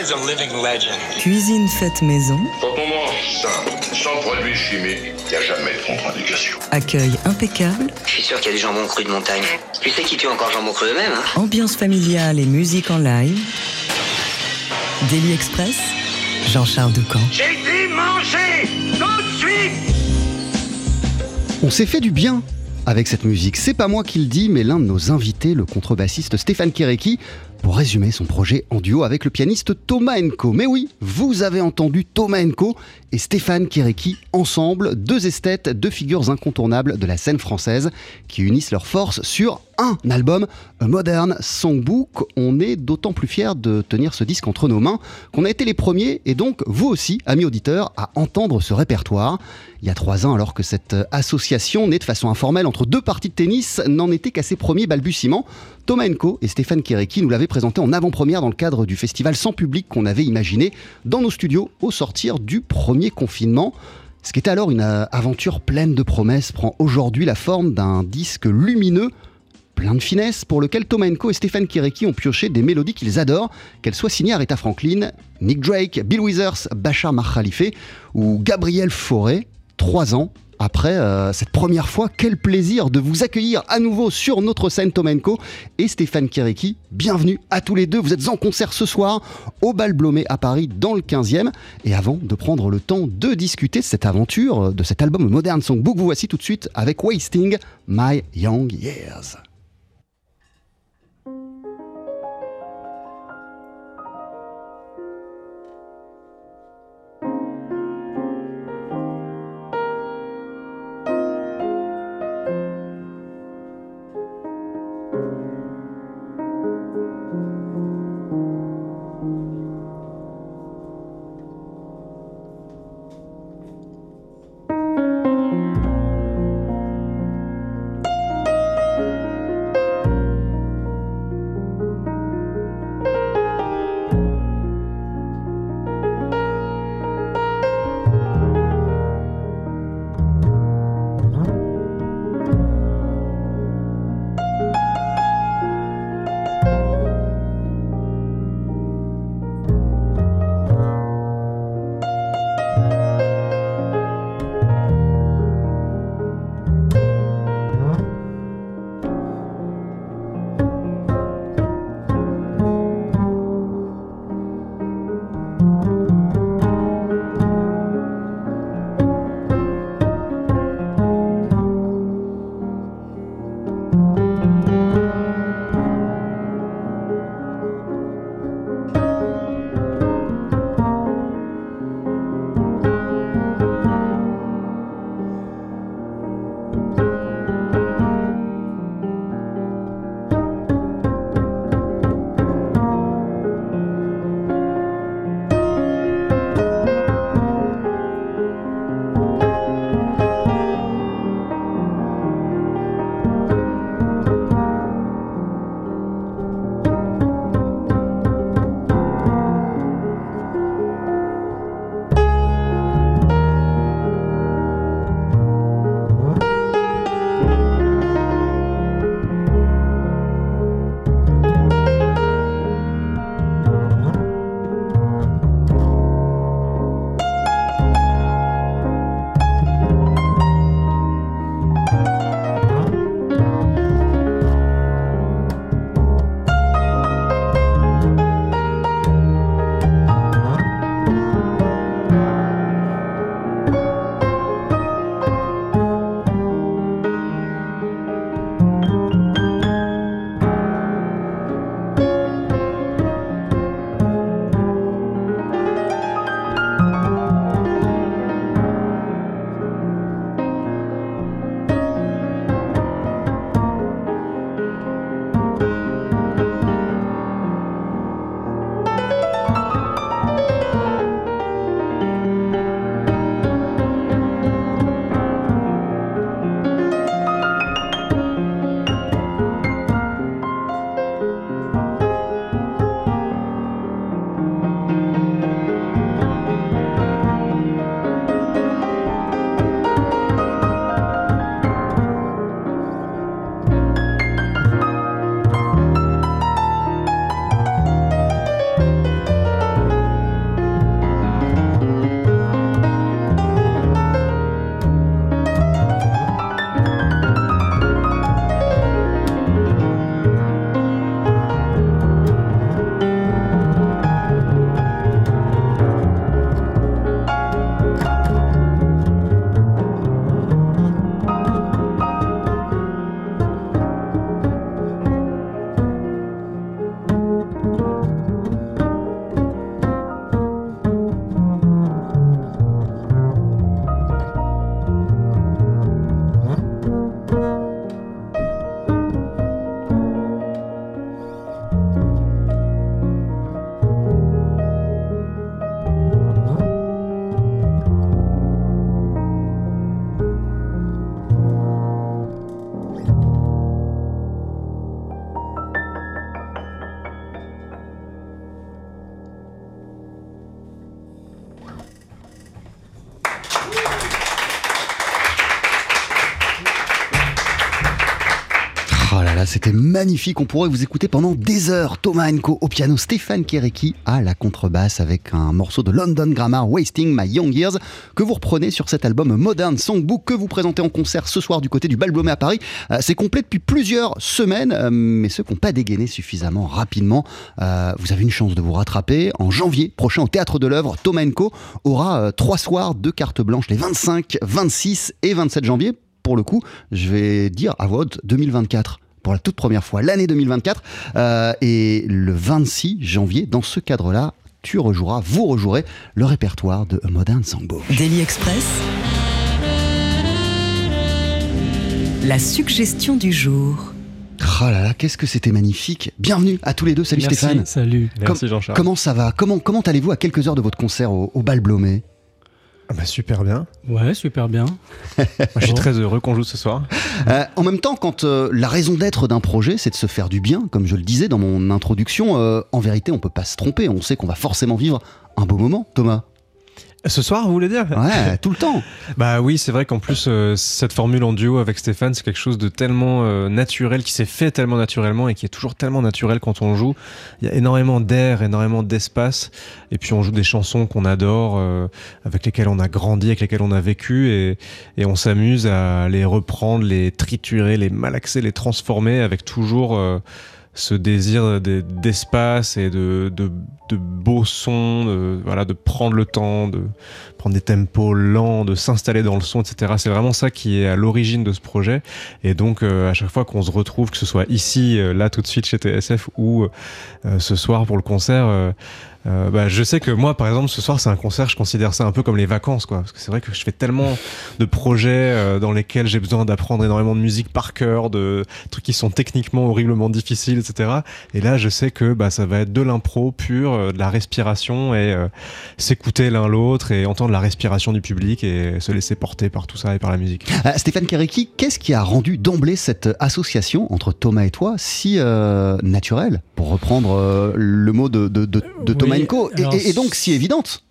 is a living legend. Cuisine faite maison. Quand on mange simple, sans produits chimiques, il n'y a jamais de contre-indication. Accueil impeccable. Je suis sûr qu'il y a du jambon cru de montagne. Tu sais qui tue encore jambon cru eux-mêmes, hein Ambiance familiale et musique en live. Daily Express. Jean-Charles Ducamp. J'ai dit manger tout de suite On s'est fait du bien avec cette musique. C'est pas moi qui le dis, mais l'un de nos invités, le contrebassiste Stéphane Kéréki, pour résumer son projet en duo avec le pianiste Thomas Enko. Mais oui, vous avez entendu Thomas Enko et Stéphane Kéréki ensemble, deux esthètes, deux figures incontournables de la scène française qui unissent leurs forces sur un album, A Modern Songbook. On est d'autant plus fiers de tenir ce disque entre nos mains qu'on a été les premiers, et donc vous aussi, amis auditeurs, à entendre ce répertoire. Il y a trois ans, alors que cette association, née de façon informelle entre deux parties de tennis, n'en était qu'à ses premiers balbutiements, Thomas Enko et Stéphane Kéréki nous l'avaient présenté en avant-première dans le cadre du festival sans public qu'on avait imaginé dans nos studios au sortir du premier confinement. Ce qui était alors une euh, aventure pleine de promesses prend aujourd'hui la forme d'un disque lumineux plein de finesse, pour lequel Thomas Enko et Stéphane Kireki ont pioché des mélodies qu'ils adorent, qu'elles soient signées Aretha Franklin, Nick Drake, Bill Withers, Bachar Khalife ou Gabriel Fauré, trois ans après euh, cette première fois, quel plaisir de vous accueillir à nouveau sur notre scène Tomenko et Stéphane Kireki. Bienvenue à tous les deux. Vous êtes en concert ce soir au Bal Blomé à Paris dans le 15e. Et avant de prendre le temps de discuter de cette aventure, de cet album Modern Songbook, vous voici tout de suite avec Wasting My Young Years. C'était magnifique. On pourrait vous écouter pendant des heures. Thomas Enko au piano, Stéphane Kereki à la contrebasse avec un morceau de London Grammar, Wasting My Young Years, que vous reprenez sur cet album Modern Songbook que vous présentez en concert ce soir du côté du Bal à Paris. Euh, c'est complet depuis plusieurs semaines, euh, mais ceux qui n'ont pas dégainé suffisamment rapidement, euh, vous avez une chance de vous rattraper. En janvier prochain au Théâtre de l'œuvre, Thomas Enko aura trois soirs de carte blanche les 25, 26 et 27 janvier. Pour le coup, je vais dire à vote 2024 pour la toute première fois, l'année 2024. Euh, et le 26 janvier, dans ce cadre-là, tu rejoueras, vous rejouerez le répertoire de Modern Songbook. Daily Express. La suggestion du jour. Oh là là, qu'est-ce que c'était magnifique. Bienvenue à tous les deux. Salut Stéphane. Salut. Merci Jean-Charles. Comment ça va? Comment, comment allez-vous à quelques heures de votre concert au, au Bal Blomet ah bah super bien. Ouais, super bien. je suis très heureux qu'on joue ce soir. Euh, en même temps, quand euh, la raison d'être d'un projet, c'est de se faire du bien, comme je le disais dans mon introduction, euh, en vérité, on peut pas se tromper. On sait qu'on va forcément vivre un beau moment, Thomas. Ce soir, vous voulez dire Ouais, tout le temps. bah oui, c'est vrai qu'en plus, euh, cette formule en duo avec Stéphane, c'est quelque chose de tellement euh, naturel, qui s'est fait tellement naturellement et qui est toujours tellement naturel quand on joue. Il y a énormément d'air, énormément d'espace. Et puis on joue des chansons qu'on adore, euh, avec lesquelles on a grandi, avec lesquelles on a vécu. Et, et on s'amuse à les reprendre, les triturer, les malaxer, les transformer avec toujours ce désir d'espace et de, de, de beaux sons, de, voilà, de prendre le temps, de prendre des tempos lents, de s'installer dans le son, etc. C'est vraiment ça qui est à l'origine de ce projet. Et donc, euh, à chaque fois qu'on se retrouve, que ce soit ici, euh, là, tout de suite chez TSF, ou euh, ce soir pour le concert, euh, bah, je sais que moi, par exemple, ce soir, c'est un concert, je considère ça un peu comme les vacances, quoi. Parce que c'est vrai que je fais tellement de projets euh, dans lesquels j'ai besoin d'apprendre énormément de musique par cœur, de trucs qui sont techniquement horriblement difficiles, etc. Et là, je sais que bah, ça va être de l'impro pur, euh, de la respiration et s'écouter l'un l'autre et entendre la respiration du public et se laisser porter par tout ça et par la musique. Stéphane Kereki, qu'est-ce qui a rendu d'emblée cette association entre Thomas et toi si naturelle, pour reprendre le mot de Thomas et, donc si évidente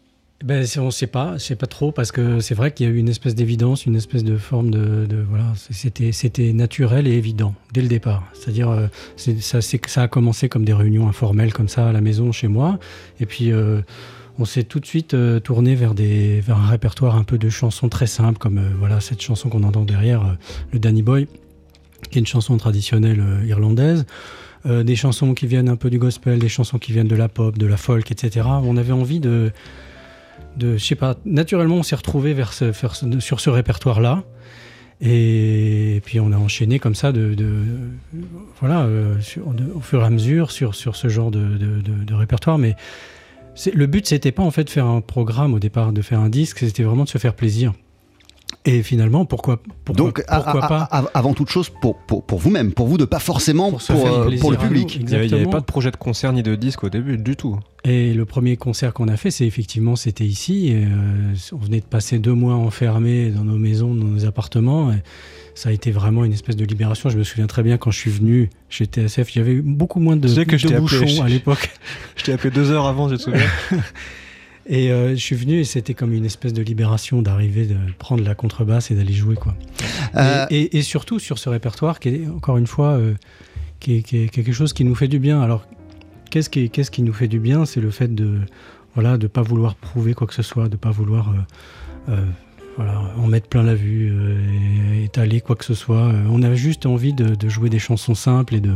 ben, on ne sait pas, je sais pas trop, parce que c'est vrai qu'il y a eu une espèce d'évidence, une espèce de forme de, voilà, c'était, c'était naturel et évident dès le départ. C'est-à-dire, euh, ça, ça a commencé comme des réunions informelles comme ça à la maison chez moi, et puis euh, on s'est tout de suite euh, tourné vers des, vers un répertoire un peu de chansons très simples, comme voilà cette chanson qu'on entend derrière, le Danny Boy, qui est une chanson traditionnelle irlandaise. Euh, des chansons qui viennent un peu du gospel, des chansons qui viennent de la pop, de la folk, etc. On avait envie de, de je sais pas, naturellement on s'est retrouvé vers sur ce répertoire-là. Et puis on a enchaîné comme ça de, voilà euh, au fur et à mesure sur, sur ce genre de, de répertoire. Mais le but c'était pas en fait de faire un programme au départ, de faire un disque, c'était vraiment de se faire plaisir. Et finalement, pourquoi, pourquoi Donc, pas avant toute chose, pour, pour, pour vous-même, pour vous de pas forcément pour, pour, euh, le public. il n'y avait, pas de projet de concert ni de disque au début, du tout. Et le premier concert qu'on a fait, c'est effectivement, c'était ici. Et, euh, on venait de passer deux mois enfermés dans nos maisons, dans nos appartements. Et ça a été vraiment une espèce de libération. Je me souviens très bien quand je suis venu chez TSF, il y avait beaucoup moins de, tu sais que de bouchons à l'époque. je t'ai appelé deux heures avant, je te souviens. Et euh, je suis venu et c'était comme une espèce de libération d'arriver, de prendre la contrebasse et d'aller jouer. Quoi. Euh, et, surtout sur ce répertoire qui est, encore une fois, euh, qui, est, quelque chose qui nous fait du bien. Alors, qu'est-ce qui, qu'est-ce qui nous fait du bien? C'est le fait de voilà, de pas vouloir prouver quoi que ce soit, de pas vouloir voilà, en mettre plein la vue, et étaler quoi que ce soit. on avait juste envie de, de jouer des chansons simples et de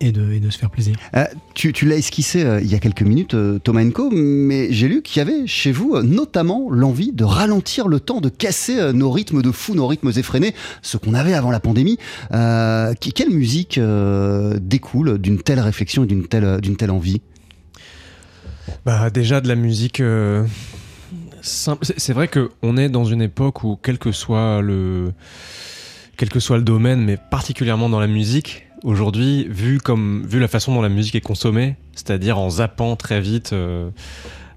et de, se faire plaisir. Euh, tu, l'as esquissé euh, il y a quelques minutes, euh, Thomas Enco, mais j'ai lu qu'il y avait chez vous notamment l'envie de ralentir le temps, de casser nos rythmes de fou, nos rythmes effrénés, ce qu'on avait avant la pandémie. quelle musique découle d'une telle réflexion et d'une telle, d'une telle envie? Bah, Déjà de la musique... C'est vrai qu'on est dans une époque où, quel que soit le, quel que soit le domaine, mais particulièrement dans la musique, aujourd'hui, vu, la façon dont la musique est consommée, c'est-à-dire en zappant très vite euh,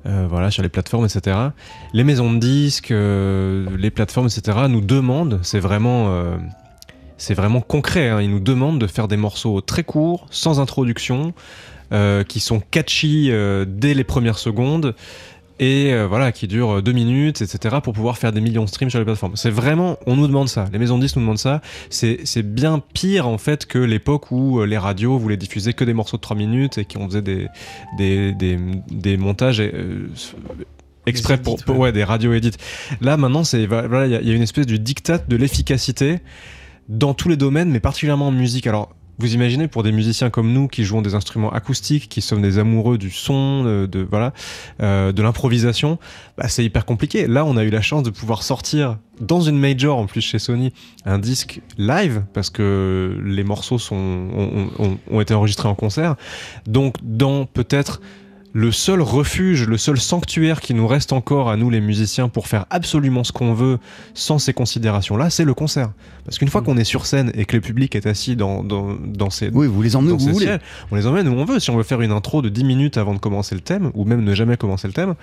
euh, voilà, sur les plateformes, etc., les maisons de disques, euh, les plateformes, etc., nous demandent, c'est vraiment, vraiment concret, hein, ils nous demandent de faire des morceaux très courts, sans introduction, qui sont catchy dès les premières secondes, et euh, voilà, qui dure deux minutes, etc., pour pouvoir faire des millions de streams sur les plateformes. C'est vraiment, on nous demande ça. Les maisons de disques nous demandent ça. C'est bien pire en fait que l'époque où euh, les radios voulaient diffuser que des morceaux de 3 minutes et qu'on faisait des, des, des, des montages. euh, exprès pour, ouais. ouais, des radios edits. Là maintenant c'est voilà il y, a- il y a une espèce du diktat de l'efficacité dans tous les domaines mais particulièrement en musique. Alors vous imaginez pour des musiciens comme nous qui jouons des instruments acoustiques, qui sommes des amoureux du son, de, voilà, euh, de l'improvisation, bah, c'est hyper compliqué. Là, on a eu la chance de pouvoir sortir dans une major en plus chez Sony un disque live parce que les morceaux sont, ont, ont- ont été enregistrés en concert. Donc dans peut-être le seul refuge, le seul sanctuaire qui nous reste encore à nous les musiciens pour faire absolument ce qu'on veut sans ces considérations-là, c'est le concert. Parce qu'une fois qu'on est sur scène et que le public est assis dans, dans, dans ses, Oui, vous les emmenez où vous ces voulez. on les emmène où on veut. Si on veut faire une intro de 10 minutes avant de commencer le thème, ou même ne jamais commencer le thème,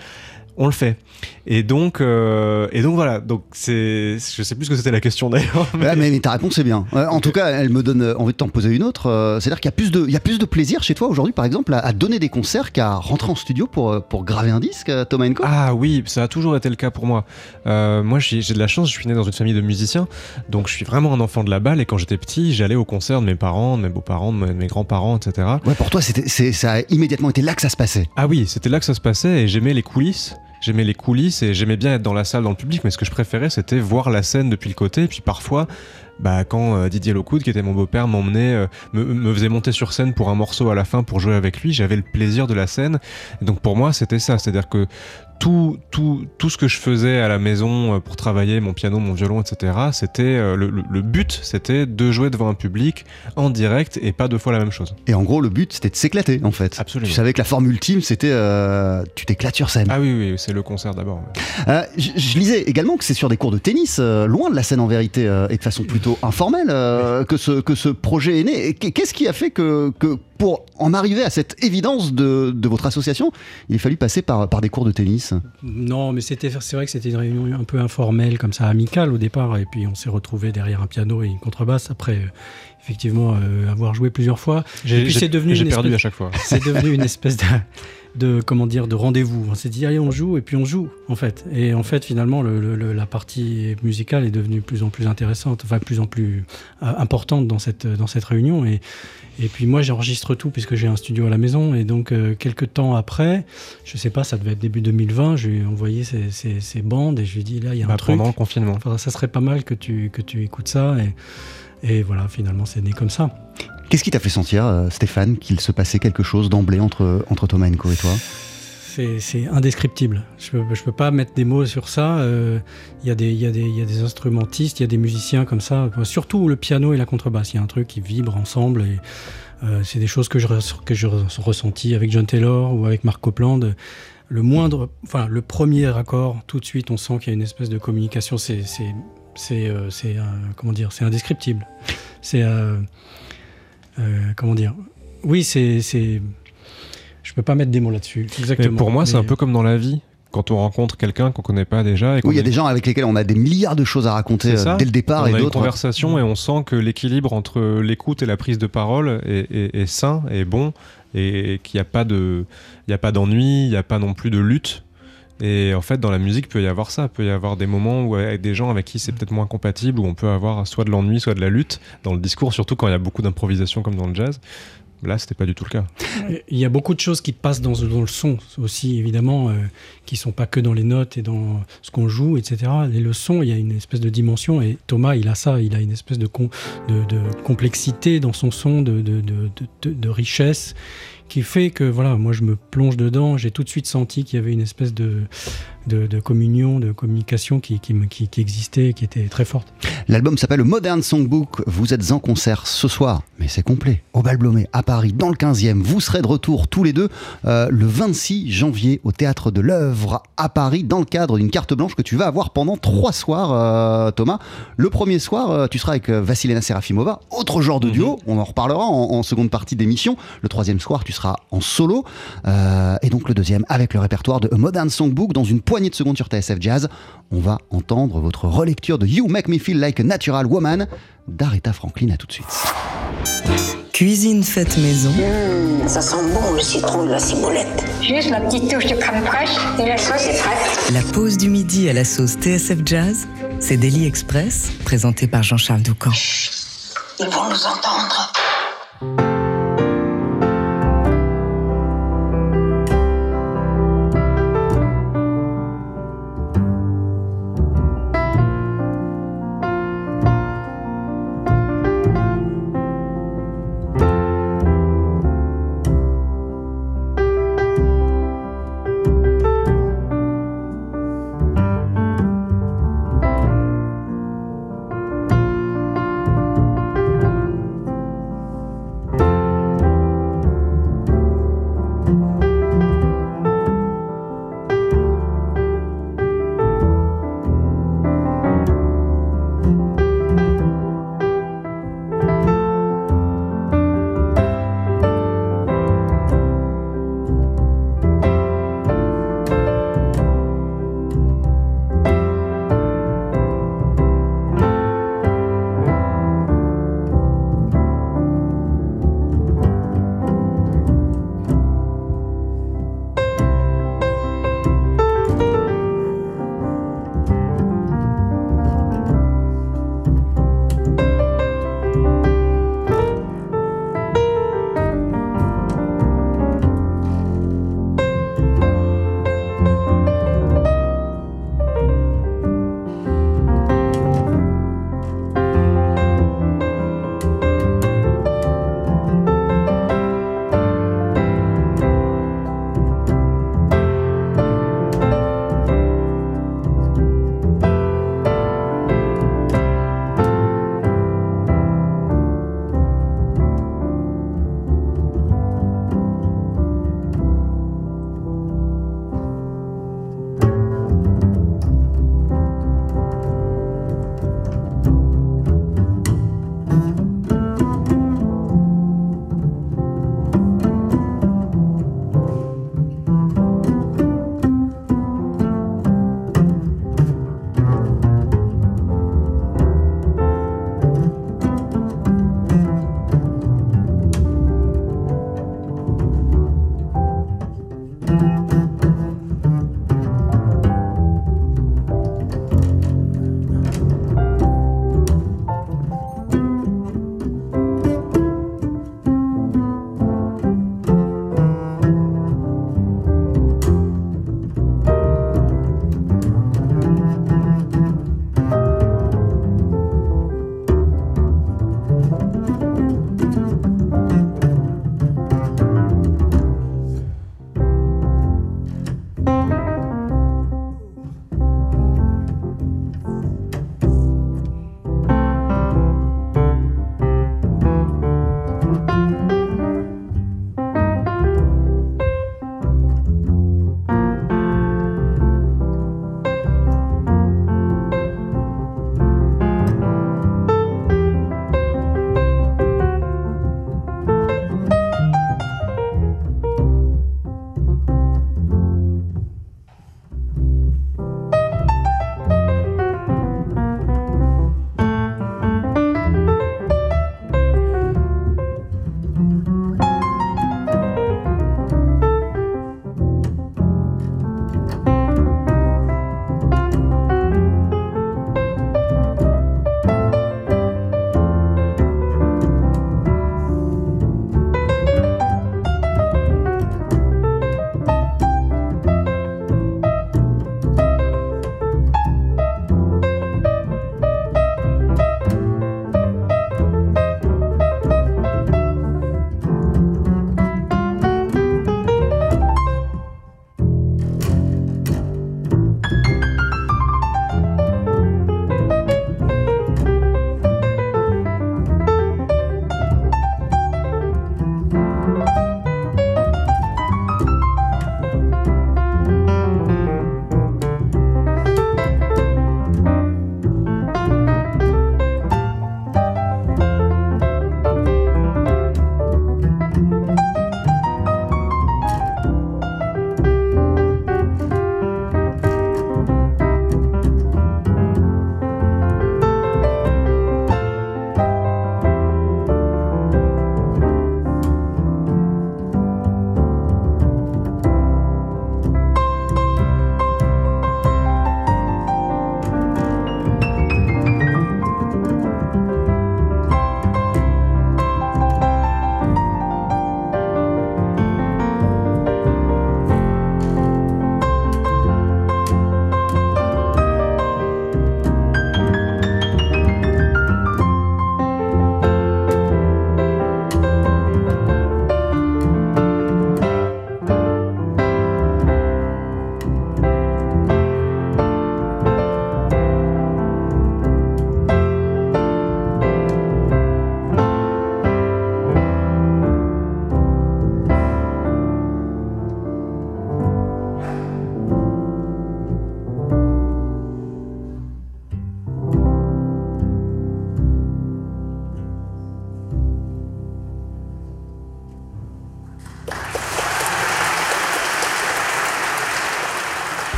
on le fait. Et donc, euh, et donc voilà. Donc c'est, je sais plus ce que c'était la question d'ailleurs. mais- Ouais, mais, mais ta réponse est bien. Euh, En tout cas, elle me donne euh, envie de t'en poser une autre. Euh, C'est-à-dire qu'il y a plus de, il y a plus de plaisir chez toi aujourd'hui, par exemple, à, à donner des concerts qu'à rentrer en studio pour, pour graver un disque, Thomas Enko. Ah oui, ça a toujours été le cas pour moi. Moi, j'ai de la chance, je suis né dans une famille de musiciens, donc je suis vraiment un enfant de la balle. Et quand j'étais petit, j'allais aux concerts de mes parents, de mes beaux-parents, de mes, grands-parents, etc. Ouais, pour toi, c'était, c'est, ça a immédiatement été là que ça se passait. Ah oui, c'était là que ça se passait et j'aimais les coulisses. J'aimais les coulisses et j'aimais bien être dans la salle, dans le public, mais ce que je préférais, c'était voir la scène depuis le côté. Et puis parfois, bah, quand euh, Didier Lockwood, qui était mon beau-père, m'emmenait, euh, me, me faisait monter sur scène pour un morceau à la fin pour jouer avec lui, j'avais le plaisir de la scène. Et donc pour moi, c'était ça. C'est-à-dire que tout, tout, tout ce que je faisais à la maison euh, pour travailler, mon piano, mon violon, etc., c'était euh, le, le- but, c'était de jouer devant un public en direct et pas deux fois la même chose. Et en gros, le but, c'était de s'éclater, en fait. Absolument. Tu savais que la forme ultime, c'était, euh, tu t'éclates sur scène. Ah oui, oui, c'est le concert d'abord. Euh, je, je lisais également que c'est sur des cours de tennis, euh, loin de la scène en vérité, et de façon plutôt informelle, que, ce, que ce projet est né. Qu'est-ce qui a fait que, que pour en arriver à cette évidence de, de votre association, il a fallu passer par, par des cours de tennis Non, mais c'était, c'est vrai que c'était une réunion un peu informelle, comme ça, amicale au départ, et puis on s'est retrouvés derrière un piano et une contrebasse. Après, euh, effectivement, euh, avoir joué plusieurs fois, J'ai Et puis j'ai- c'est devenu j'ai une perdu espèce- à chaque fois. c'est devenu une espèce de, de comment dire de rendez-vous. On s'est dit allez on joue et puis on joue en fait. Et en fait finalement le- le- le- la partie musicale est devenue de plus en plus intéressante, enfin de plus en plus euh, importante dans cette dans cette réunion. Et et puis moi j'enregistre tout puisque j'ai un studio à la maison et donc euh, quelques temps après, je sais pas, ça devait être début 2020, je lui ai envoyé ces, ces, ces bandes et je lui ai dit là il y a un Bah, truc. pendant le confinement. Enfin, ça serait pas mal que tu que tu écoutes ça et et voilà, finalement, c'est né comme ça. Qu'est-ce qui t'a fait sentir, euh, Stéphane, qu'il se passait quelque chose d'emblée entre, entre Thomas Enko et toi C'est indescriptible. Je je peux pas mettre des mots sur ça. Euh, Il y, il y, il y a des instrumentistes, il y a des musiciens comme ça. Surtout le piano et la contrebasse. Il y a un truc qui vibre ensemble. Et euh, c'est des choses que je, que je res- ressentis avec John Taylor ou avec Mark Copeland. Le moindre, enfin le premier accord, tout de suite, on sent qu'il y a une espèce de communication. C'est, c'est, euh, euh, comment dire, c'est indescriptible. C'est, euh, comment dire, oui, c'est, c'est, je peux pas mettre des mots là-dessus. Mais Exactement. pour moi, c'est un Mais- peu comme dans la vie. Quand on rencontre quelqu'un qu'on connaît pas déjà et Oui, il y a des gens avec lesquels on a des milliards de choses à raconter euh, ça. dès le départ on et a une d'autres. conversation et on sent que l'équilibre entre l'écoute et la prise de parole est, est- est sain, est bon, et qu'il n'y a pas de, il y a pas d'ennui, il n'y a pas non plus de lutte. Et en fait, dans la musique, peut y avoir ça. Peut y avoir des moments où, avec des gens avec qui c'est peut-être moins compatible, où on peut avoir soit de l'ennui, soit de la lutte dans le discours, surtout quand il y a beaucoup d'improvisation comme dans le jazz. Là, c'était pas du tout le cas. Il y a beaucoup de choses qui passent dans, dans le son aussi, évidemment, euh, qui sont pas que dans les notes et dans ce qu'on joue, etc. Et le son, il y a une espèce de dimension, et Thomas, il a ça, il a une espèce de, de, de complexité dans son son, de- de richesse, qui fait que, voilà, moi, je me plonge dedans, j'ai tout de suite senti qu'il y avait une espèce de, de, de communion, de communication qui, qui, me- qui, qui existait, qui était très forte. L'album s'appelle Modern Songbook. Vous êtes en concert ce soir, mais c'est complet, au Bal Blomet, à Paris, dans le 15e. Vous serez de retour tous les deux euh, le 26 janvier au Théâtre de l'Œuvre à Paris, dans le cadre d'une carte blanche que tu vas avoir pendant trois soirs, euh, Thomas. Le premier soir, euh, tu seras avec Vassilena Serafimova, autre genre de duo. On en reparlera en, en seconde partie d'émission. Le troisième soir, tu seras en solo. Et donc le deuxième, avec le répertoire de A Modern Songbook, dans une poignée de secondes sur TSF Jazz. On va entendre votre relecture de You Make Me Feel Like a Natural Woman d'Aretha Franklin. À tout de suite. Cuisine faite maison. Mmh, ça sent bon le citron de la ciboulette. Juste la petite touche de crème fraîche et la sauce est prête. La pause du midi à la sauce TSF Jazz, c'est Daily Express, présenté par Jean-Charles Doucan. Ils vont nous entendre.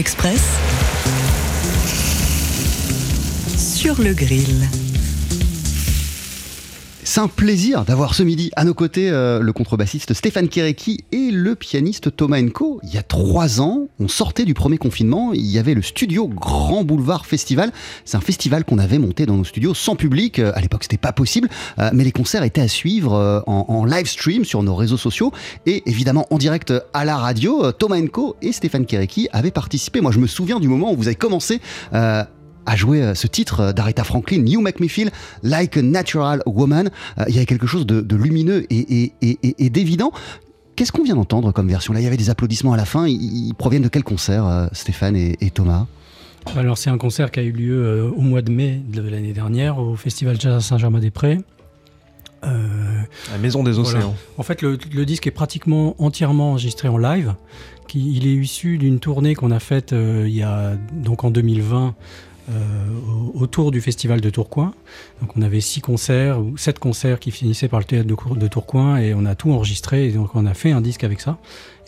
Express sur le grill. C'est un plaisir d'avoir ce midi à nos côtés euh, le contrebassiste Stéphane Kéréki et le pianiste Thomas Enko. Il y a trois ans, on sortait du premier confinement, il y avait le studio Grand Boulevard Festival. C'est un festival qu'on avait monté dans nos studios sans public. Euh, à l'époque, c'était pas possible, euh, mais les concerts étaient à suivre euh, en, live stream sur nos réseaux sociaux et évidemment en direct à la radio. Thomas Enko et Stéphane Kéréki avaient participé. Moi, je me souviens du moment où vous avez commencé. à jouer ce titre d'Aretha Franklin, You Make Me Feel Like a Natural Woman. Il y avait quelque chose de, lumineux et d'évident. Qu'est-ce qu'on vient d'entendre comme version? Là, il y avait des applaudissements à la fin. Ils, ils proviennent de quel concert, euh, Stéphane et, et Thomas? Alors c'est un concert qui a eu lieu euh, au mois de mai de l'année dernière au Festival Jazz à Saint-Germain-des-Prés. Euh, La maison des Voilà. océans. En fait, le, le disque est pratiquement entièrement enregistré en live. Qui, il est issu d'une tournée qu'on a faite euh, il y a donc en 2020 euh, au- autour du festival de Tourcoing. Donc on avait six concerts ou sept concerts qui finissaient par le théâtre de Tourcoing et on a tout enregistré et donc on a fait un disque avec ça.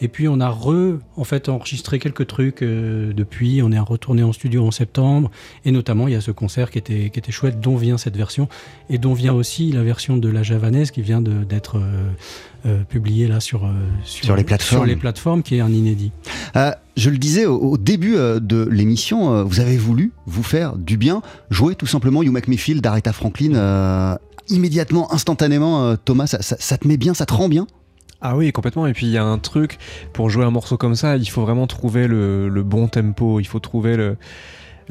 Et puis on a re, en fait, enregistré quelques trucs euh, depuis. On est retourné en studio en septembre et notamment il y a ce concert qui était qui était chouette, dont vient cette version et dont vient aussi la version de la javanaise qui vient d'être euh, euh, publiée là sur, euh, Sur les plateformes. sur les plateformes, qui est un inédit. Je le disais au, au début de l'émission, vous avez voulu vous faire du bien, jouer tout simplement You Make Me Feel d'Aretha Franklin. immédiatement, instantanément, Thomas, ça, ça- ça te met bien, ça te rend bien? Ah oui, complètement. Et puis il y a un truc, pour jouer un morceau comme ça, il faut vraiment trouver le, le bon tempo, il faut trouver le...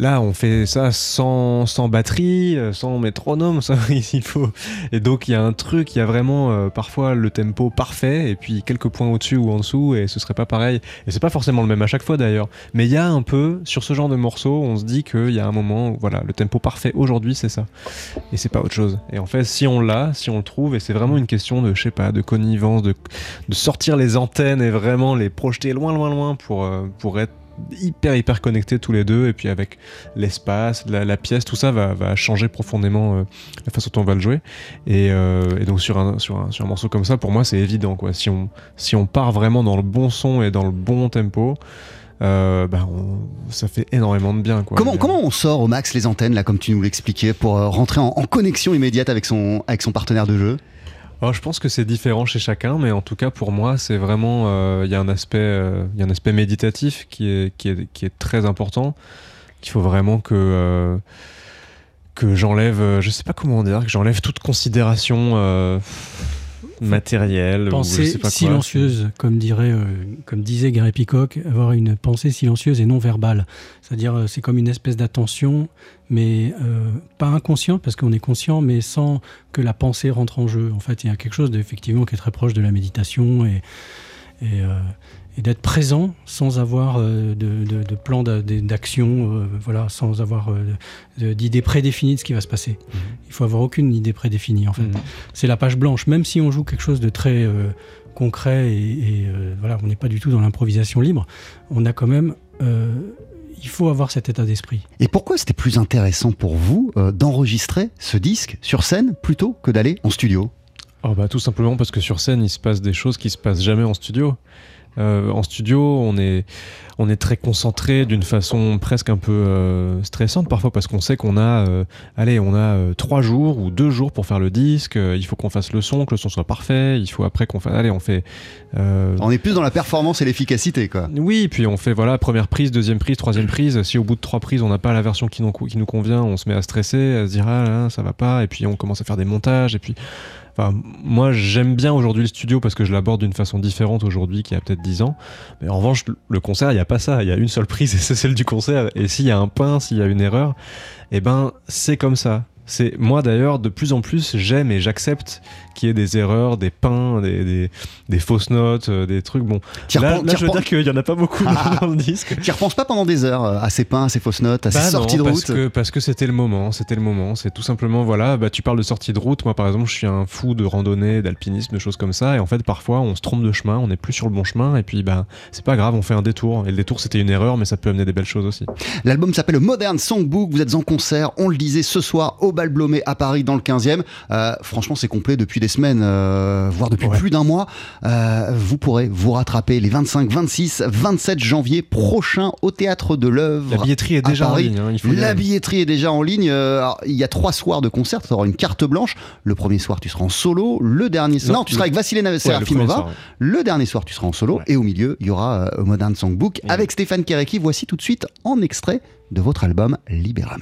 Là, on fait ça sans, sans batterie, euh, sans métronome, ça, il faut... Et donc, il y a un truc, il y a vraiment euh, parfois le tempo parfait, et puis quelques points au-dessus ou en dessous, et ce serait pas pareil. Et c'est pas forcément le même à chaque fois d'ailleurs. Mais il y a un peu, sur ce genre de morceau, on se dit qu'il y a un moment voilà, le tempo parfait aujourd'hui, c'est ça. Et c'est pas autre chose. Et en fait, si on l'a, si on le trouve, et c'est vraiment une question de, je sais pas, de connivence, de, sortir les antennes et vraiment les projeter loin, loin, loin pour, euh, pour être hyper hyper connectés tous les deux et puis avec l'espace la, la pièce tout ça va, va changer profondément euh, la façon dont on va le jouer. Et, euh, et donc sur un, sur, un, sur un morceau comme ça pour moi c'est évident quoi. Si on, si on part vraiment dans le bon son et dans le bon tempo euh, bah, on- ça fait énormément de bien quoi. Comment, comment on sort au max les antennes, là, comme tu nous l'expliquais, pour rentrer en, en connexion immédiate avec son, avec son partenaire de jeu? Je pense que c'est différent chez chacun, mais en tout cas pour moi, c'est vraiment euh, il y a un aspect euh, y a un aspect méditatif qui est qui est qui est très important. Qu'il faut vraiment que euh, que j'enlève, je sais pas comment dire, que j'enlève toute considération matérielle ou je Pensée sais pas quoi. silencieuse, comme dirait, euh, comme disait Gary Peacock, avoir une pensée silencieuse et non verbale. C'est-à-dire, euh, c'est comme une espèce d'attention, mais euh, pas inconsciente parce qu'on est conscient, mais sans que la pensée rentre en jeu. En fait, il y a quelque chose d'effectivement qui est très proche de la méditation et, et, et d'être présent sans avoir euh, de, de, de plan d'a- d'action, euh, voilà, sans avoir euh, d'idée prédéfinie de ce qui va se passer. Il faut avoir aucune idée prédéfinie en fait. Mhm. C'est la page blanche, même si on joue quelque chose de très euh, concret et, et, euh, voilà, on n'est pas du tout dans l'improvisation libre. On a quand même, euh, il faut avoir cet état d'esprit. Et pourquoi c'était plus intéressant pour vous euh, d'enregistrer ce disque sur scène plutôt que d'aller en studio? Oh bah tout simplement parce que sur scène il se passe des choses qui se passent jamais en studio. Euh, en studio, on est, on est très concentré d'une façon presque un peu euh, stressante parfois parce qu'on sait qu'on a, euh, allez, on a euh, trois jours ou deux jours pour faire le disque. il faut qu'on fasse le son, que le son soit parfait. Il faut après qu'on fasse, allez, on fait. On est plus dans la performance et l'efficacité, quoi. oui, puis on fait voilà première prise, deuxième prise, troisième prise. Si au bout de trois prises on n'a pas la version qui nous, qui nous convient, on se met à stresser, à se dire ah là, ça va pas, et puis on commence à faire des montages, et puis moi j'aime bien aujourd'hui le studio parce que je l'aborde d'une façon différente aujourd'hui qu'il y a peut-être 10 ans. Mais en revanche le concert il y a pas ça, il y a une seule prise et c'est celle du concert. Et s'il y a un pain, s'il y a une erreur, eh ben c'est comme ça. C'est moi d'ailleurs de plus en plus j'aime et j'accepte qu'il y ait des erreurs, des pains, des, des, des fausses notes, euh, des trucs. Bon, là, je veux dire qu'il y en a pas beaucoup dans le disque. T'y repenses pas pendant des heures euh, à ces pains, à ces fausses notes, à Bah ces sorties non, de parce route que parce que c'était le moment, c'était le moment. C'est tout simplement voilà. Bah tu parles de sortie de route. Moi par exemple, je suis un fou de randonnée, d'alpinisme, de choses comme ça. Et en fait, parfois, on se trompe de chemin, on n'est plus sur le bon chemin. Et puis bah c'est pas grave, on fait un détour. Et le détour, c'était une erreur, mais ça peut amener des belles choses aussi. L'album s'appelle Modern Songbook. Vous êtes en concert, on le disait ce soir au Balblomé à Paris dans le 15e. Euh, franchement, c'est complet depuis des semaines, euh, voire depuis plus d'un mois. Euh, vous pourrez vous rattraper les 25, 26, 27 janvier prochains au théâtre de l'œuvre. La billetterie est déjà en ligne, hein, il faut La billetterie est déjà en ligne. Alors, il y a trois soirs de concert. Tu auras une carte blanche. Le premier soir, tu seras en solo. Le dernier soir, Non, non, tu seras avec le Serafimova. ouais. Le dernier soir, tu seras en solo. Et au milieu, il y aura Modern Songbook avec Stéphane Kereki. Voici tout de suite en extrait de votre album. Libérame.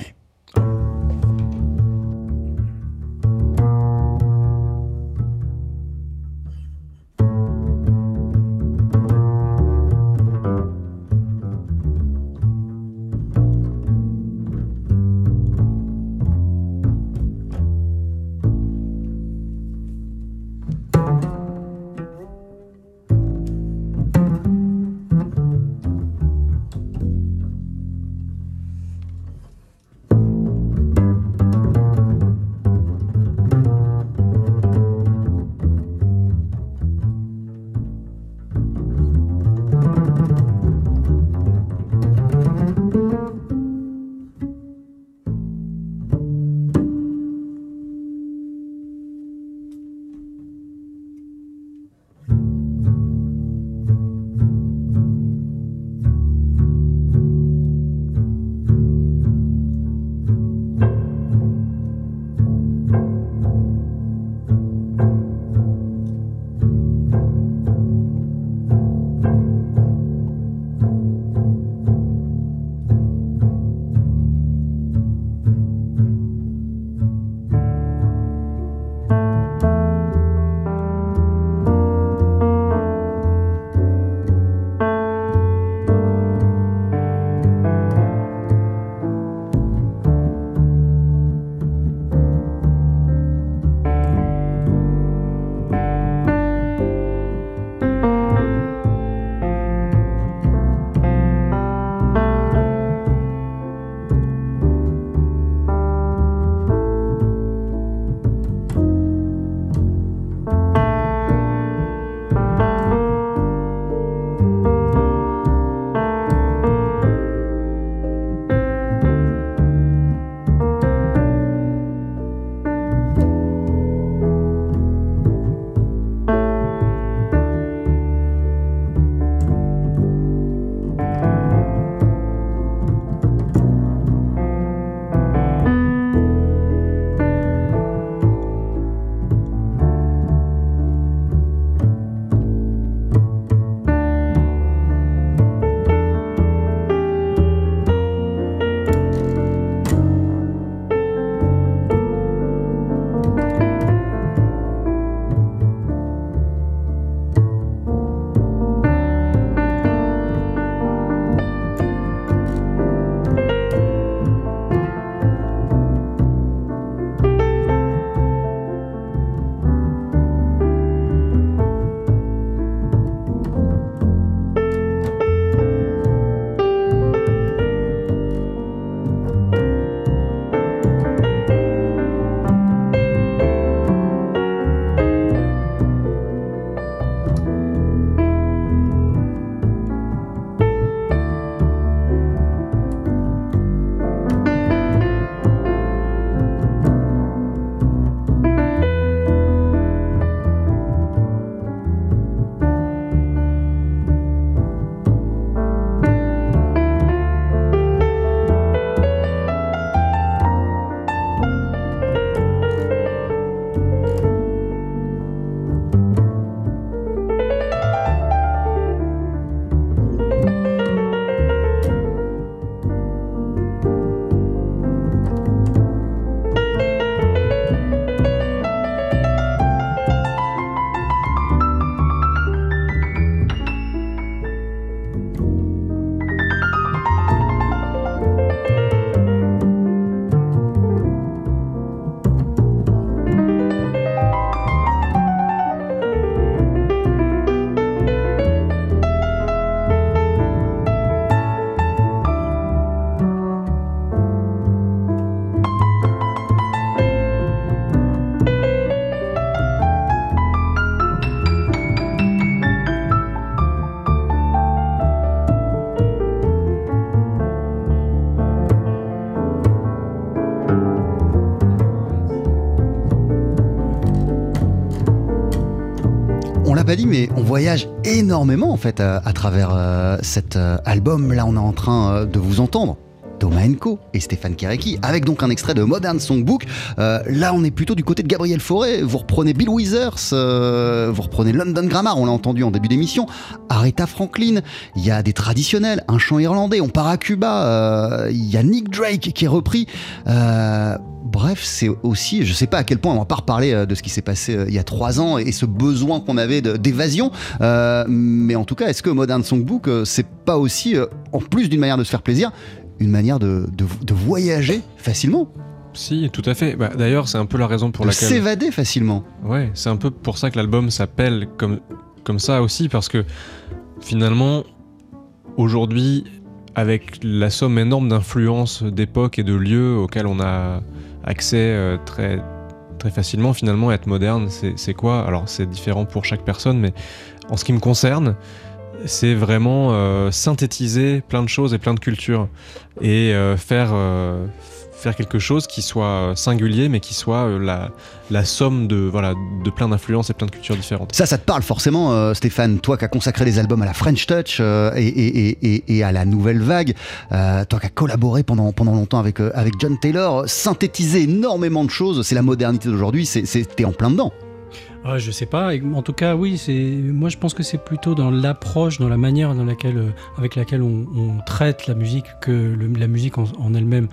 Mais on voyage énormément en fait à, à travers euh, cet euh, album. Là, on est en train euh, de vous entendre. Thomas Enko et Stéphane Kerecki, avec donc un extrait de Modern Songbook. Euh, là, on est plutôt du côté de Gabriel Fauré. Vous reprenez Bill Withers, euh, vous reprenez London Grammar, on l'a entendu en début d'émission, Aretha Franklin. Il y a des traditionnels, un chant irlandais. On part à Cuba. euh, Il y a Nick Drake qui est repris. Bref, c'est aussi, je sais pas à quel point on va pas reparler de ce qui s'est passé il y a trois ans et ce besoin qu'on avait d'évasion, mais en tout cas, est-ce que Modern Songbook, c'est pas aussi, en plus d'une manière de se faire plaisir, une manière de, de- de voyager facilement, Si, tout à fait. Bah, D'ailleurs, c'est un peu la raison pour de laquelle. s'évader facilement Ouais, c'est un peu pour ça que l'album s'appelle comme, comme ça aussi, parce que finalement, aujourd'hui, avec la somme énorme d'influences d'époque et de lieux auxquels on a accès euh, très, très facilement, finalement, être moderne, c'est quoi? Alors, c'est différent pour chaque personne, mais en ce qui me concerne, c'est vraiment euh, synthétiser plein de choses et plein de cultures et euh, faire, euh, faire quelque chose qui soit singulier, mais qui soit la, la somme de, voilà, de plein d'influences et plein de cultures différentes. Ça, ça te parle forcément, Stéphane, toi qui as consacré des albums à la French Touch et, et- et- à la Nouvelle Vague, toi qui as collaboré pendant, pendant longtemps avec, avec John Taylor, synthétiser énormément de choses, c'est la modernité d'aujourd'hui, t'es en plein dedans. Ah, je sais pas. En tout cas, oui. Moi, je pense que c'est plutôt dans l'approche, dans la manière euh, avec laquelle on, traite la musique que la musique en, elle-même.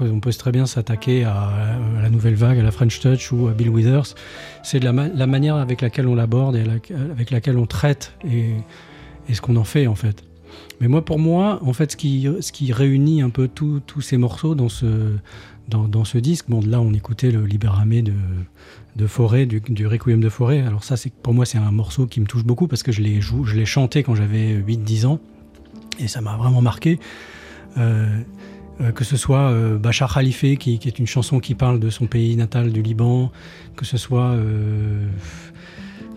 On peut très bien s'attaquer à, la nouvelle vague, à la French Touch ou à Bill Withers. C'est la, ma- la manière avec laquelle on l'aborde et avec laquelle on traite et, ce qu'on en fait en fait. Mais moi, pour moi, en fait, ce qui, réunit un peu tous ces morceaux dans ce, disque, bon, là, on écoutait le Libéramé de, de Forêt, du, du Requiem de Forêt. Alors ça, c'est pour moi, c'est un morceau qui me touche beaucoup parce que je l'ai je l'ai chanté quand j'avais 8-10 ans et ça m'a vraiment marqué. Euh, euh, que ce soit euh, Bachar Khalife, qui, qui est une chanson qui parle de son pays natal du Liban, que ce soit...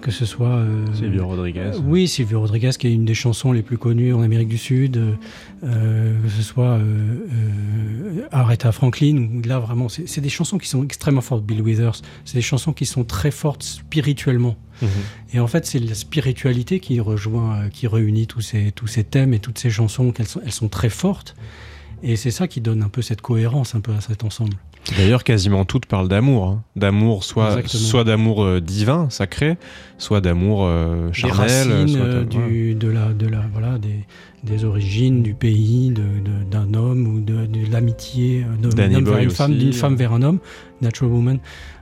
que ce soit... euh, Silvio Rodriguez. euh, Oui, Silvio Rodriguez, qui est une des chansons les plus connues en Amérique du Sud, euh, euh, que ce soit Aretha Franklin, où là vraiment, c'est des chansons qui sont extrêmement fortes, Bill Withers, c'est des chansons qui sont très fortes spirituellement. Mhm. Et en fait, c'est la spiritualité qui rejoint, qui réunit tous ces, tous ces thèmes et toutes ces chansons, qu'elles sont, elles sont très fortes. Et c'est ça qui donne un peu cette cohérence un peu à cet ensemble. D'ailleurs, quasiment toutes parlent d'amour. hein. D'amour, soit, Exactement. soit d'amour euh, divin, sacré, soit d'amour euh, des charnel. racines soit euh, du, de la, de la, voilà, des, des origines du pays, d'un homme ou de, de l'amitié d'un homme vers une femme, d'une femme vers un homme, Natural Woman.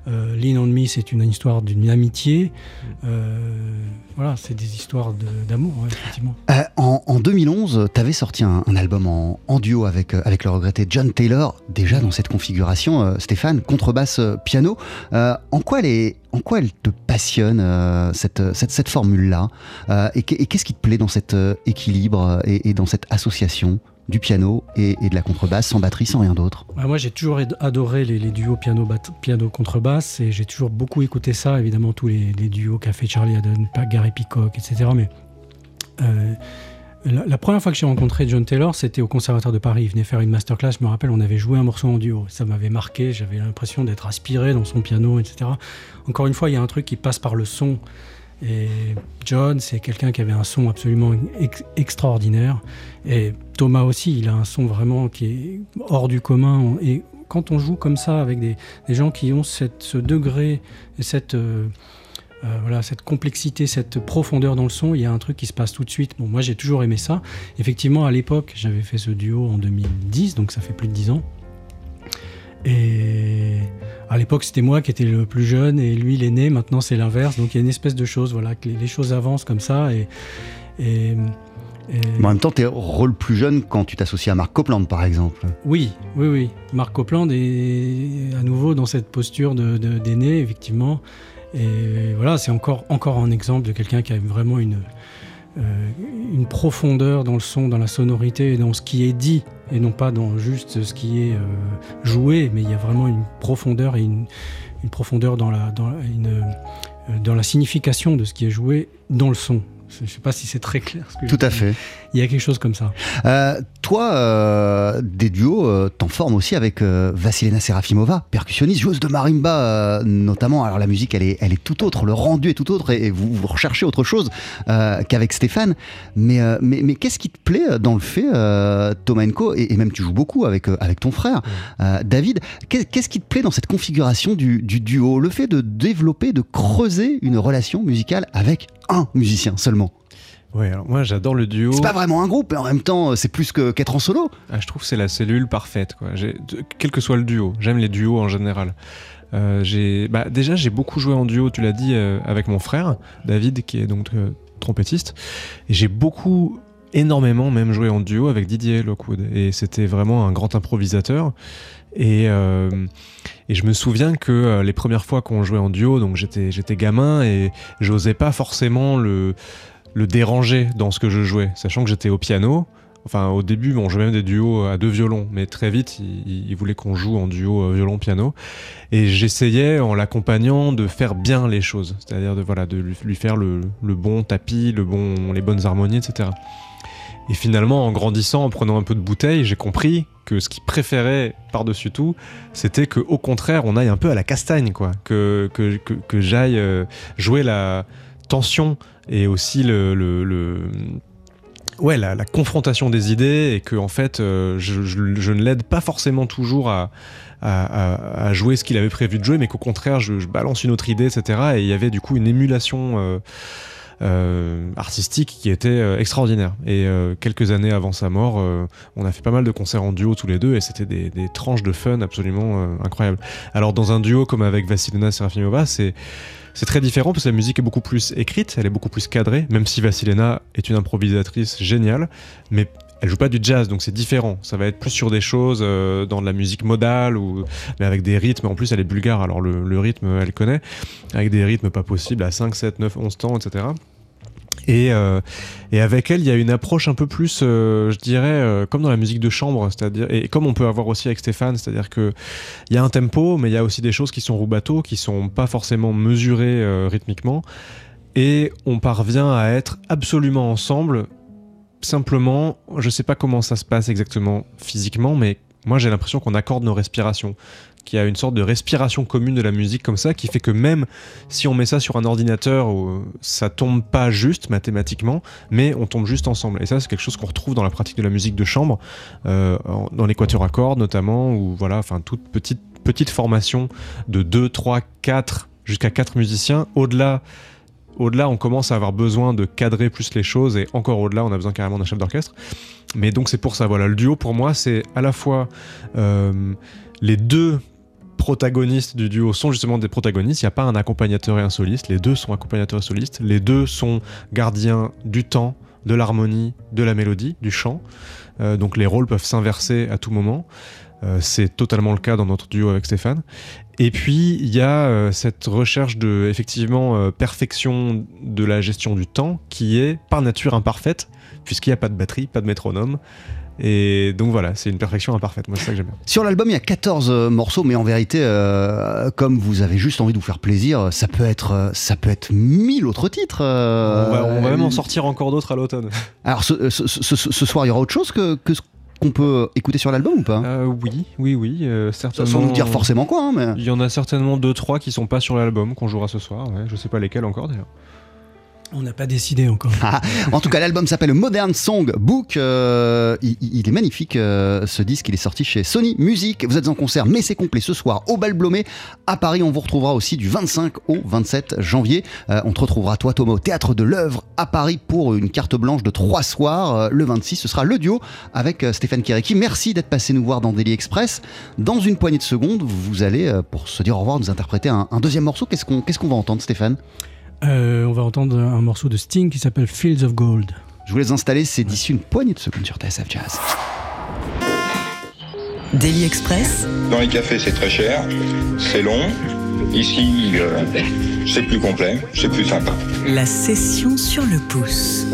Euh, Lean on Me, c'est une histoire d'une amitié. Euh, voilà, c'est des histoires de- d'amour, ouais, effectivement. Euh, en, en 2011, tu avais sorti un, un album en, en duo avec, euh, avec le regretté John Taylor, déjà dans cette configuration, euh, Stéphane, contrebasse, piano. Euh, en, quoi elle est, en quoi elle te passionne, euh, cette, cette, cette formule-là? Euh, Et, qu'est- et qu'est-ce qui te plaît dans cet équilibre et, et dans cette association? Du piano et, de la contrebasse, sans batterie, sans rien d'autre Bah, moi, j'ai toujours ad- adoré les, duos piano, bat- piano contrebasse et j'ai toujours beaucoup écouté ça, évidemment, tous les, duos qu'a fait Charlie Haddon, Gary Peacock, etc. Mais euh, la, première fois que j'ai rencontré John Taylor, c'était au Conservatoire de Paris. Il venait faire une masterclass, je me rappelle, on avait joué un morceau en duo. Ça m'avait marqué, j'avais l'impression d'être aspiré dans son piano, etc. Encore une fois, il y a un truc qui passe par le son. Et John, c'est quelqu'un qui avait un son absolument ex- extraordinaire. Et Thomas aussi, il a un son vraiment qui est hors du commun. Et quand on joue comme ça avec des, gens qui ont ce degré et cette, euh, euh, voilà, cette complexité, cette profondeur dans le son, il y a un truc qui se passe tout de suite. Bon, moi, j'ai toujours aimé ça. Effectivement, à l'époque, j'avais fait ce duo en 2010, donc ça fait plus de 10 ans. Et à l'époque, c'était moi qui étais le plus jeune et lui l'aîné. Maintenant, c'est l'inverse. Donc, il y a une espèce de chose, voilà, que les, choses avancent comme ça. Et, et- Mais en même temps, tu es rôle plus jeune quand tu t'associes à Mark Copland, par exemple. oui, oui, oui. Marc Copland est à nouveau dans cette posture de, de- d'aîné, effectivement. Et voilà, c'est encore, encore un exemple de quelqu'un qui a vraiment une, euh, une profondeur dans le son, dans la sonorité dans ce qui est dit, et non pas dans juste ce qui est euh, joué, mais il y a vraiment une profondeur et une, une profondeur dans la, dans, une, euh, dans la signification de ce qui est joué dans le son. Je sais pas si c'est très clair. Ce que Tout à fait. Il y a quelque chose comme ça. Euh, toi, euh, des duos, euh, t'en formes aussi avec Vasilena Serafimova, percussionniste, joueuse de marimba notamment. Alors la musique, elle est, elle est tout autre, le rendu est tout autre, et, et vous, vous recherchez autre chose qu'avec Stéphane. Mais, mais, mais qu'est-ce qui te plaît dans le fait, euh, Thomas Enko, et, et même tu joues beaucoup avec, avec ton frère, David, qu'est- qu'est-ce qui te plaît dans cette configuration du, du duo? Le fait de développer, de creuser une relation musicale avec un musicien seulement? Ouais, alors moi j'adore le duo. C'est pas vraiment un groupe, mais en même temps, c'est plus que- qu'être en solo. Ah, je trouve c'est la cellule parfaite, quoi. Quel que soit le duo, j'aime les duos en général. Euh, j'ai, bah, déjà, j'ai beaucoup joué en duo, tu l'as dit, euh, avec mon frère, David, qui est donc euh, trompettiste. Et j'ai beaucoup, énormément même joué en duo avec Didier Lockwood. Et c'était vraiment un grand improvisateur. Et, euh, et je me souviens que euh, les premières fois qu'on jouait en duo, donc j'étais gamin et j'osais pas forcément le, le déranger dans ce que je jouais, sachant que j'étais au piano. Enfin, au début, on jouait même des duos à deux violons, mais très vite, il, voulait qu'on joue en duo euh, violon-piano. Et j'essayais, en l'accompagnant, de faire bien les choses, c'est-à-dire de, voilà, de lui, faire le, le bon tapis, le bon, les bonnes harmonies, etc. Et finalement, en grandissant, en prenant un peu de bouteille, j'ai compris que ce qu'il préférait par-dessus tout, c'était que au contraire, on aille un peu à la castagne, quoi. Que, que, que, que j'aille euh, jouer la tension et aussi le, ouais, la, confrontation des idées et que en fait, euh, je, ne l'aide pas forcément toujours à, jouer ce qu'il avait prévu de jouer, mais qu'au contraire, je, balance une autre idée, etc. Et il y avait du coup une émulation. euh, euh, artistique qui était extraordinaire. Et quelques années avant sa mort, on a fait pas mal de concerts en duo tous les deux et c'était des, des tranches de fun absolument incroyables. Alors dans un duo comme avec Vasilina Serafimova, c'est c'est très différent parce que la musique est beaucoup plus écrite, elle est beaucoup plus cadrée, même si Vasilena est une improvisatrice géniale, mais elle joue pas du jazz, donc c'est différent. Ça va être plus sur des choses euh, dans de la musique modale, ou, mais avec des rythmes. En plus, elle est bulgare, alors le, le rythme, elle connaît, avec des rythmes pas possibles à 5, 7, 9, 11 temps, etc. Et, euh, et avec elle, il y a une approche un peu plus, euh, je dirais, euh, comme dans la musique de chambre, c'est-à-dire, et comme on peut avoir aussi avec Stéphane, c'est-à-dire que il y a un tempo, mais il y a aussi des choses qui sont roubateaux, qui sont pas forcément mesurées rythmiquement, et on parvient à être absolument ensemble. Simplement, je sais pas comment ça se passe exactement physiquement, mais moi j'ai l'impression qu'on accorde nos respirations, qu'il y a une sorte de respiration commune de la musique comme ça, qui fait que même si on met ça sur un ordinateur, ça tombe pas juste mathématiquement, mais on tombe juste ensemble. Et ça, c'est quelque chose qu'on retrouve dans la pratique de la musique de chambre, euh, dans l'équateur à cordes notamment, ou voilà, enfin toute petite petite formation de 2, 3, 4 jusqu'à 4 musiciens. Au-delà, au-delà, on commence à avoir besoin de cadrer plus les choses, et encore au-delà, on a besoin carrément d'un chef d'orchestre. Mais donc c'est pour ça, voilà, le duo pour moi, c'est à la fois euh, les deux protagonistes du duo sont justement des protagonistes. Il n'y a pas un accompagnateur et un soliste. Les deux sont accompagnateurs et solistes. Les deux sont gardiens du temps, de l'harmonie, de la mélodie, du chant. Euh, donc les rôles peuvent s'inverser à tout moment. Euh, c'est totalement le cas dans notre duo avec Stéphane. Et puis il y a euh, cette recherche de effectivement euh, perfection de la gestion du temps qui est par nature imparfaite puisqu'il n'y a pas de batterie, pas de métronome. Et donc voilà, c'est une perfection imparfaite. Moi, c'est ça que j'aime bien. Sur l'album, il y a 14 euh, morceaux, mais en vérité, euh, comme vous avez juste envie de vous faire plaisir, ça peut être, ça peut être mille autres titres. euh, on, va, on va même en sortir encore d'autres à l'automne. Alors, ce, ce- ce- ce soir, il y aura autre chose que, que ce qu'on peut écouter sur l'album ou pas Euh, oui, oui, oui, euh, certainement. Sans nous dire forcément quoi, hein, mais. Il y en a certainement deux, trois qui sont pas sur l'album qu'on jouera ce soir. Ouais, je sais pas lesquels encore d'ailleurs. On n'a pas décidé encore. Ah, en tout cas, l'album s'appelle Modern Song Book. Euh, il, est magnifique, euh, ce disque. Il est sorti chez Sony Music. Vous êtes en concert, mais c'est complet ce soir au Bal Blomé à Paris. On vous retrouvera aussi du 25 au 27 janvier. Euh, on te retrouvera, toi, Thomas, au Théâtre de l'œuvre à Paris pour une carte blanche de trois soirs. Le 26, ce sera le duo avec Stéphane Kéréki. Merci d'être passé nous voir dans Daily Express. Dans une poignée de secondes, vous allez, pour se dire au revoir, nous interpréter un, deuxième morceau. Qu'est-ce qu'on va entendre, Stéphane? Euh, on va entendre un morceau de Sting qui s'appelle Fields of Gold. Je vous laisse installer, c'est d'ici une poignée de secondes sur TSF Jazz. Daily Express, Dans les cafés, c'est très cher, c'est long. Ici, euh, c'est plus complet, c'est plus sympa. la session sur le pouce.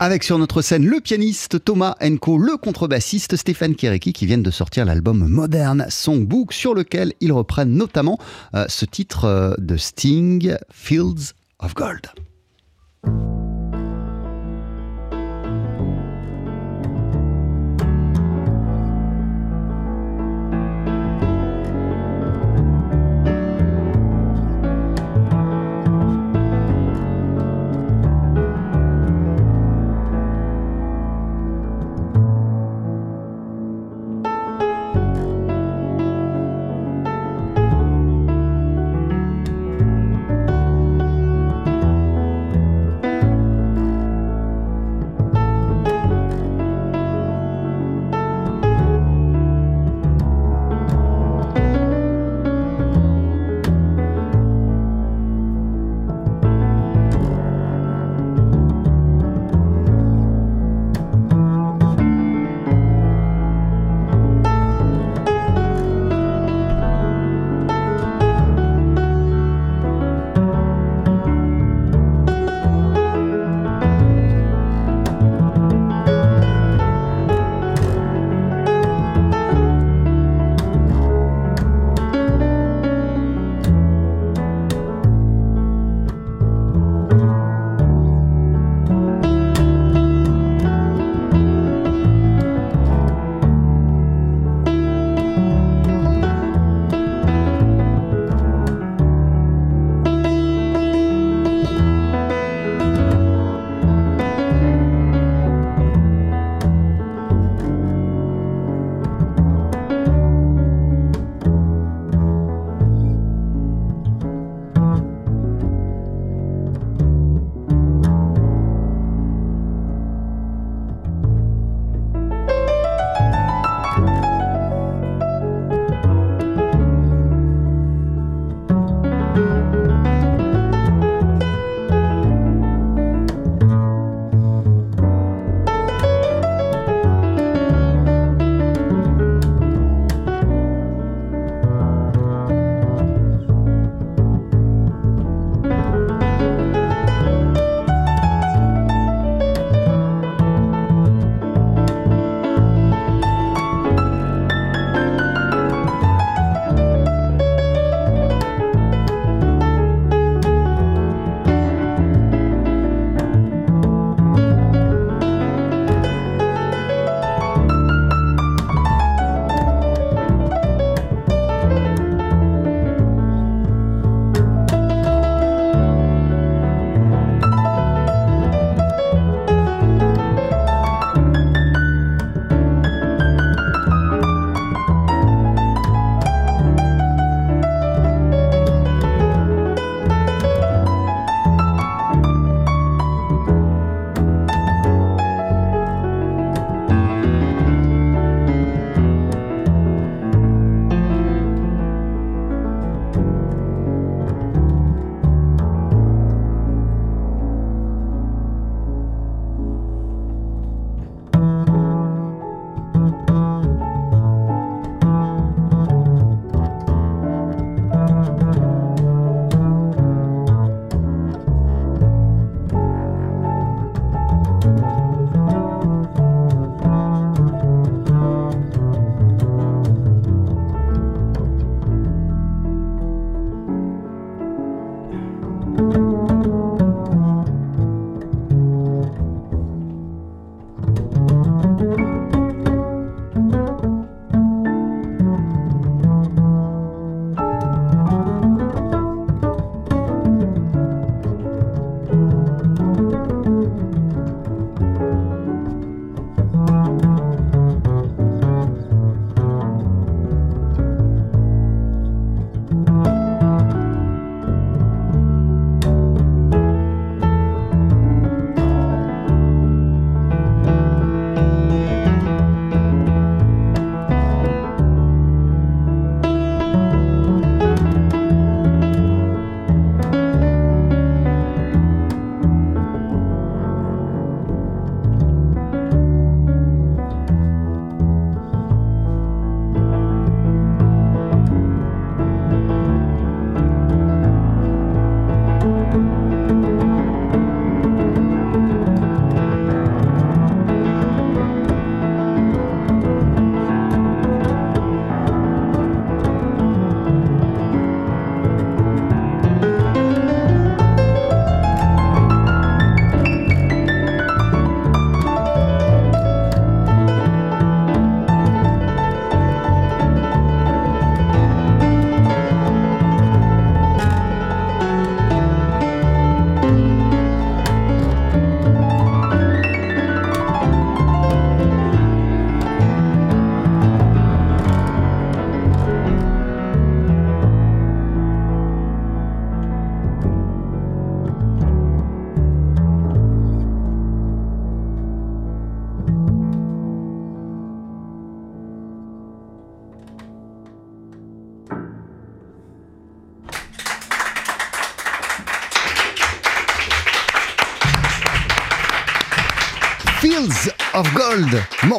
Avec sur notre scène le pianiste Thomas Enko, le contrebassiste Stéphane Kéréki qui viennent de sortir l'album Modern Songbook sur lequel ils reprennent notamment euh, ce titre euh, de Sting, Fields of Gold.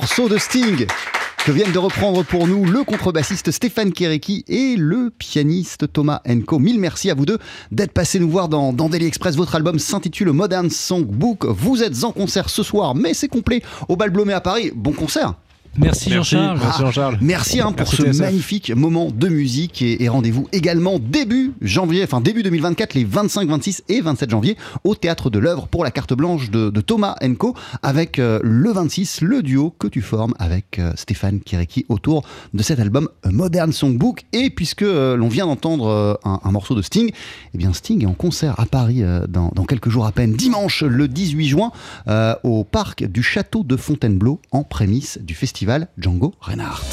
Morceau de Sting que viennent de reprendre pour nous le contrebassiste Stéphane Kéréki et le pianiste Thomas Enko. Mille merci à vous deux d'être passés nous voir dans, dans Daily Express. Votre album s'intitule Modern Songbook. Vous êtes en concert ce soir, mais c'est complet au Bal Blomé à Paris. Bon concert Merci Jean-Charles. Merci Jean-Charles. Merci hein, pour Merci ce magnifique moment de musique et, et rendez-vous également début janvier, enfin début 2024, les 25, 26 et 27 janvier au Théâtre de l'œuvre pour la carte blanche de, de Thomas Enco avec euh, le 26, le duo que tu formes avec euh, Stéphane Kireki autour de cet album A Modern Songbook. Et puisque euh, l'on vient d'entendre euh, un, un morceau de Sting, eh bien Sting est en concert à Paris euh, dans, dans quelques jours à peine, dimanche le 18 juin, euh, au parc du château de Fontainebleau en prémisse du Django Reinhardt.